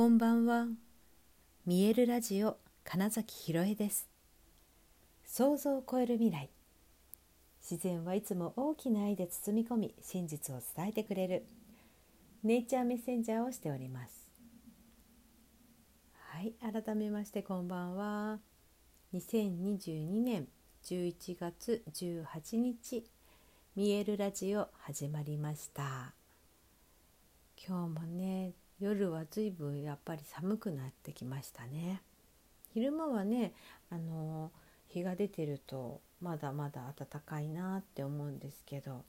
こんばんは。見えるラジオ金崎ひろえです。想像を超える未来。自然はいつも大きな愛で包み込み、真実を伝えてくれるネイチャーメッセンジャーをしております。はい、改めましてこんばんは。2022年11月18日、見えるラジオ始まりました。今日もね夜は随分やっぱり寒くなってきましたね。昼間はねあの日が出てるとまだまだ暖かいなって思うんですけど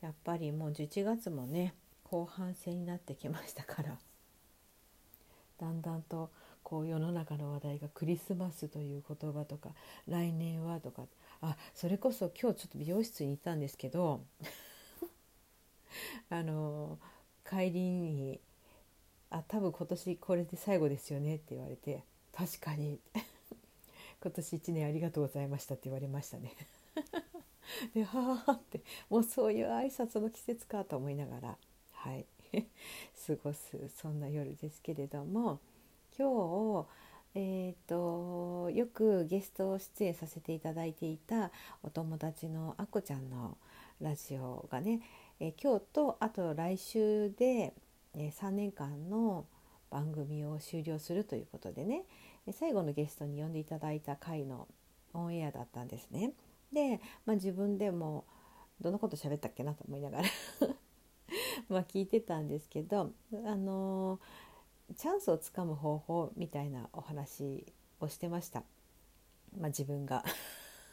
やっぱりもう11月もね後半戦になってきましたからだんだんとこう世の中の話題がクリスマスという言葉とか来年はとかあそれこそ今日ちょっと美容室に行ったんですけど あの帰りにあ多分今年これで最後ですよね」って言われて「確かに 今年1年ありがとうございました」って言われましたね。ではあってもうそういう挨拶の季節かと思いながらはい 過ごすそんな夜ですけれども今日えーと、よくゲスト出演させていただいていたお友達のあこちゃんのラジオがね、え、今日とあと来週でえ3年間の番組を終了するということでね。最後のゲストに呼んでいただいた回のオンエアだったんですね。で、まあ、自分でもどのこと喋ったっけなと思いながら。ま聞いてたんですけど、あのー、チャンスをつかむ方法みたいなお話をしてました、まあ、自分が。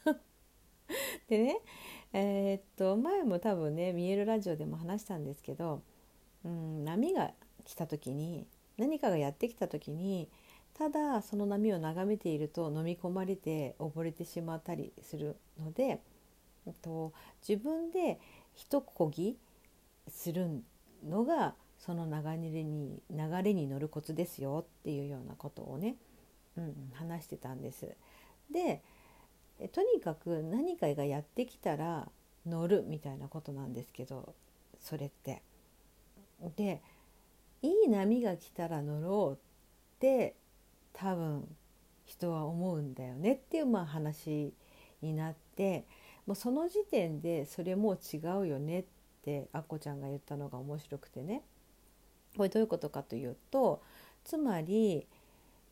でねえー、っと前も多分ね「見えるラジオ」でも話したんですけどうん波が来た時に何かがやってきた時にただその波を眺めていると飲み込まれて溺れてしまったりするので、えっと、自分で一こぎするのがその流れに流れに乗るコツですよっていうようなことをね、うん、話してたんです。でとにかく何かがやってきたら乗るみたいなことなんですけどそれって。でいい波が来たら乗ろうって多分人は思うんだよねっていうまあ話になってもうその時点でそれもう違うよねってあっこちゃんが言ったのが面白くてねこれどういうことかというとつまり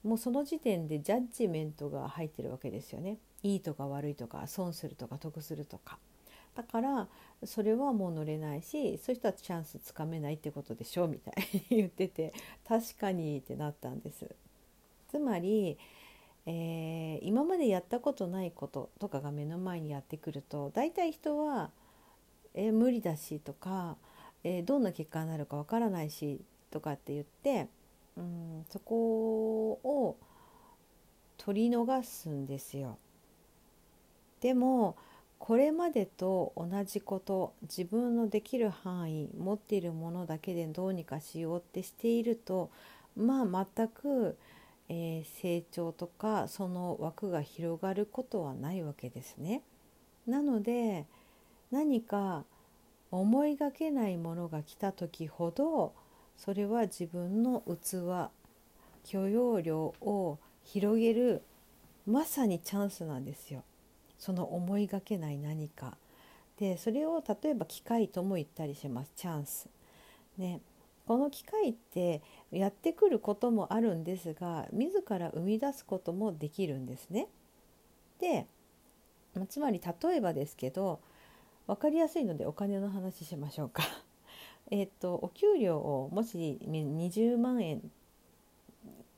もうその時点でジャッジメントが入ってるわけですよね。いいとか悪いとか損するとか得するとか。だからそれはもう乗れないしそういう人はチャンスつかめないってことでしょみたいに 言ってて確かにってなったんです。つまり、えー、今までやったことないこととかが目の前にやってくると大体人は、えー、無理だしとか、えー、どんな結果になるかわからないしとかって言ってうんそこを取り逃すんですよ。でもこれまでと同じこと自分のできる範囲持っているものだけでどうにかしようってしているとまあ全く、えー、成長とかその枠が広がることはないわけですね。なので何か思いがけないものが来た時ほどそれは自分の器許容量を広げるまさにチャンスなんですよ。その思いがけない何かでそれを例えば機会とも言ったりしますチャンス。ね、この機会ってやってくることもあるんですが自ら生み出すこともできるんですね。でつまり例えばですけど分かりやすいのでお金の話しましょうか。えっとお給料をもし20万円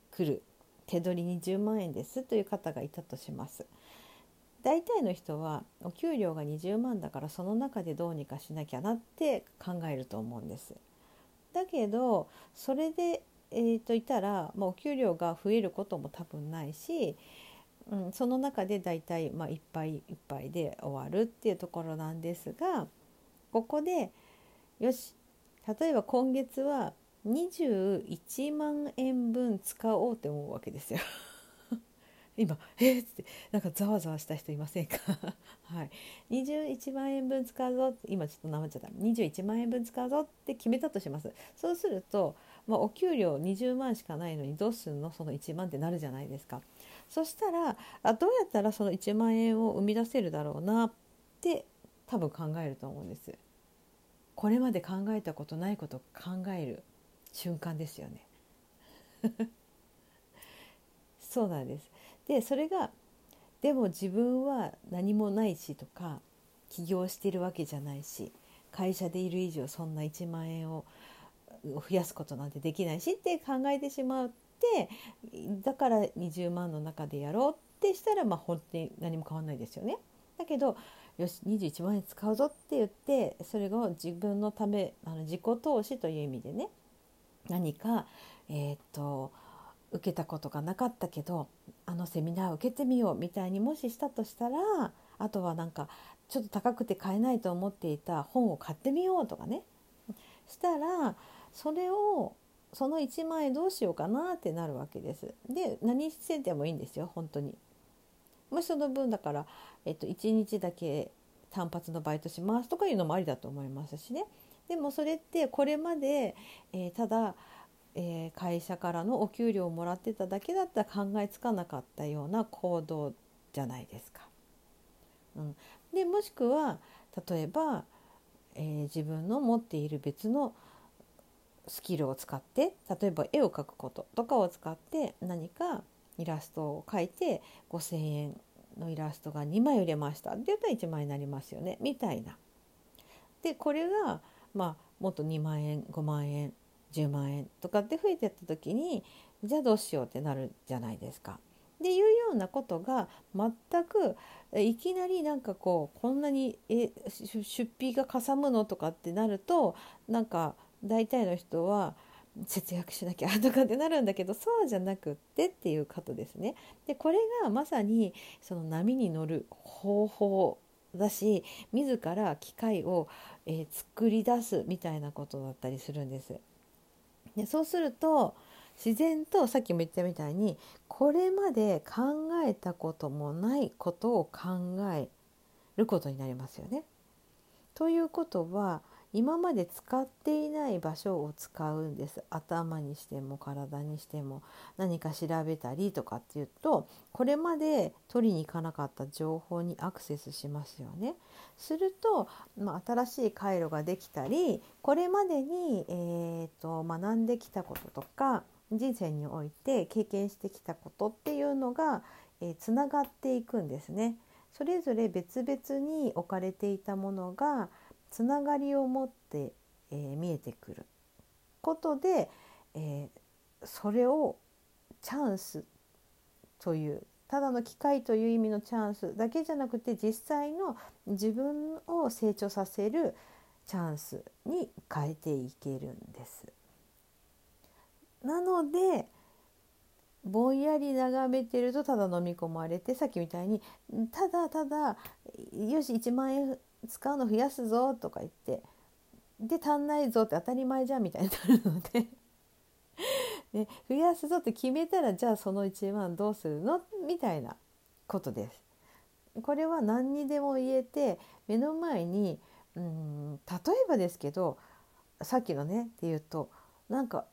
来る手取り20万円ですという方がいたとします。大体の人はお給料が20万だからその中でどうにかしなきゃなって考えると思うんです。だけどそれで、えー、といたら、まあ、お給料が増えることも多分ないし、うん、その中で大体、まあ、いっぱいいっぱいで終わるっていうところなんですがここでよし例えば今月は21万円分使おうって思うわけですよ。今「えっ!」ってなんかざわざわした人いませんか？はい21万円分使うぞ今ちょっとなまっちゃった21万円分使うぞって決めたとしますそうするとまあ、お給料20万しかないのにどうするの？その1万ってなるじゃないですか。そしたらあどうやったらその1万円を生み出せるだろうなって多分考えると思うんです。これまで考えたことないこと考える瞬間ですよね。そうなんです。でそれがでも自分は何もないしとか起業してるわけじゃないし会社でいる以上そんな1万円を増やすことなんてできないしって考えてしまってだから20万の中でやろうってしたらまあ本当に何も変わんないですよね。だけどよし21万円使うぞって言ってそれが自分のためあの自己投資という意味でね何かえー、っと受けたことがなかったけどあのセミナー受けてみようみたいにもししたとしたらあとはなんかちょっと高くて買えないと思っていた本を買ってみようとかねしたらそれをその1万円どうしようかなってなるわけです。で何しててもいいんですよ本当に。もしその分だから、えっと、1日だけ単発のバイトしますとかいうのもありだと思いますしね。でもそれってこれまで、えー、ただ、えー、会社からのお給料をもらってただけだったら考えつかなかったような行動じゃないですか。うん、でもしくは例えば、えー、自分の持っている別のスキルを使って例えば絵を描くこととかを使って何かイラストを描いて5,000円のイラストが2枚売れましたって言ったら1万円になりますよねみたいな。でこれがまあもっと2万円5万円10万円とかって増えてった時にじゃあどうしようってなるじゃないですか。っていうようなことが全くいきなりなんかこうこんなにえ出費がかさむのとかってなるとなんか大体の人は節約しなきゃとかってなるんだけどそうじゃなくってっていうことですね。でこれがまさにその波に乗る方法だし自ら機械を、えー、作り出すみたいなことだったりするんです。でそうすると自然とさっきも言ったみたいにこれまで考えたこともないことを考えることになりますよね。ということは今まで使っていない場所を使うんです頭にしても体にしても何か調べたりとかっていうとこれまで取りに行かなかった情報にアクセスしますよね。すると、まあ、新しい回路ができたりこれまでに、えーと、学んできたこととか人生において経験してきたことっていうのがつな、えー、がっていくんですね。それぞれ別々に置かれていたものがつながりを持って、えー、見えてくることで、えー、それをチャンスというただの機会という意味のチャンスだけじゃなくて実際の自分を成長させるチャンスに変えていけるんです。なのでぼんやり眺めてるとただ飲み込まれてさっきみたいにただただよし1万円使うの増やすぞとか言ってで足んないぞって当たり前じゃんみたいになるのでで 増やすぞって決めたらじゃあその1万どうするの？みたいなことです。これは何にでも言えて目の前にうん例えばですけどさっきのねっていうとなんか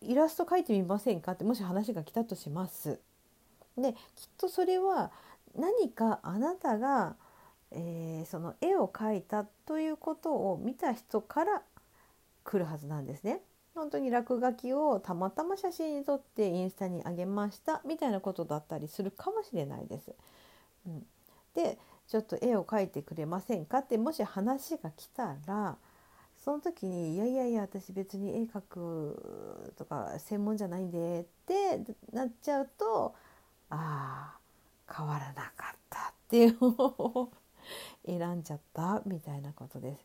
イラスト描いてみませんかってもし話が来たとします。できっとそれは何かあなたがえー、その絵を描いたということを見た人から来るはずなんですね。本当に落書きをたまたま写真に撮ってインスタに上げましたみたいなことだったりするかもしれないです。うん、でちょっと絵を描いてくれませんか？ってもし話が来たらその時に「いやいやいや私別に絵描くとか専門じゃないんで」ってなっちゃうとああ変わらなかったっていう選んじゃったみたいなことです。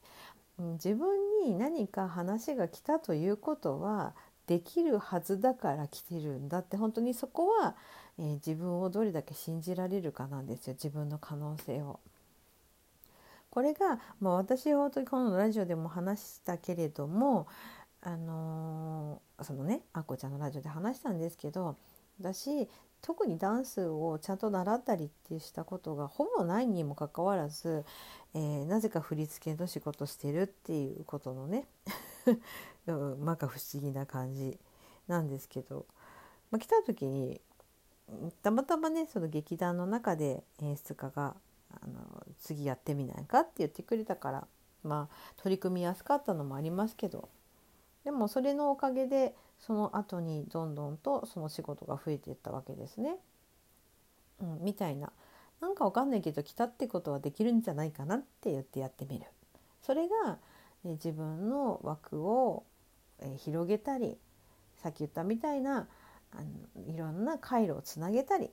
自分に何か話が来たということはできるはずだから来てるんだって本当にそこは、えー、自分をどれだけ信じられるかなんですよ自分の可能性を。これが、まあ、私は本当にこのラジオでも話したけれどもあのー、そのねあこちゃんのラジオで話したんですけど私特にダンスをちゃんと習ったりってしたことがほぼないにもかかわらず、えー、なぜか振り付けの仕事してるっていうことのね まか不思議な感じなんですけど、まあ、来た時にたまたまねその劇団の中で演出家があの次やってみないかって言ってくれたからまあ取り組みやすかったのもありますけどでもそれのおかげでその後にどんどんとその仕事が増えていったわけですね。うん、みたいななんかわかんないけど来たってことはできるんじゃないかなって言ってやってみる。それが、え自分の枠を、え広げたりさっき言ったみたいなあのいろんな回路をつなげたり、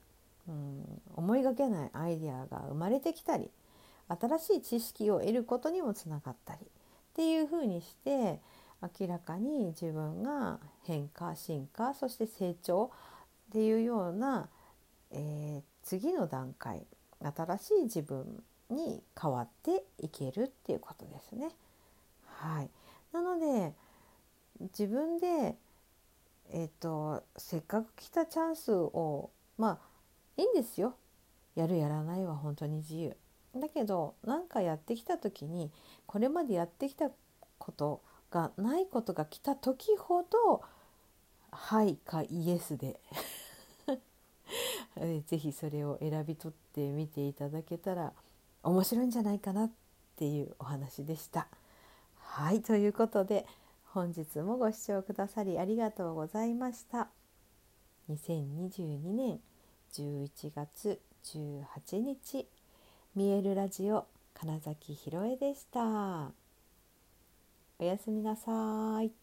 うん、思いがけないアイデアが生まれてきたり新しい知識を得ることにもつながったりっていうふうにして明らかに自分が変化進化そして成長っていうような、えー、次の段階新しい自分に変わっていけるっていうことですね。はい、なので自分で、えーと、せっかく来たチャンスをまあいいんですよやるやらないは本当に自由。だけど何かやってきた時にこれまでやってきたことがないことが来た時ほど「はい」か「イエスで」ぜひそれを選び取ってみていただけたら面白いんじゃないかなっていうお話でした。はいということで本日もご視聴くださりありがとうございました。2022年11月18日見えるラジオ金崎ひろえでした。おやすみなさい。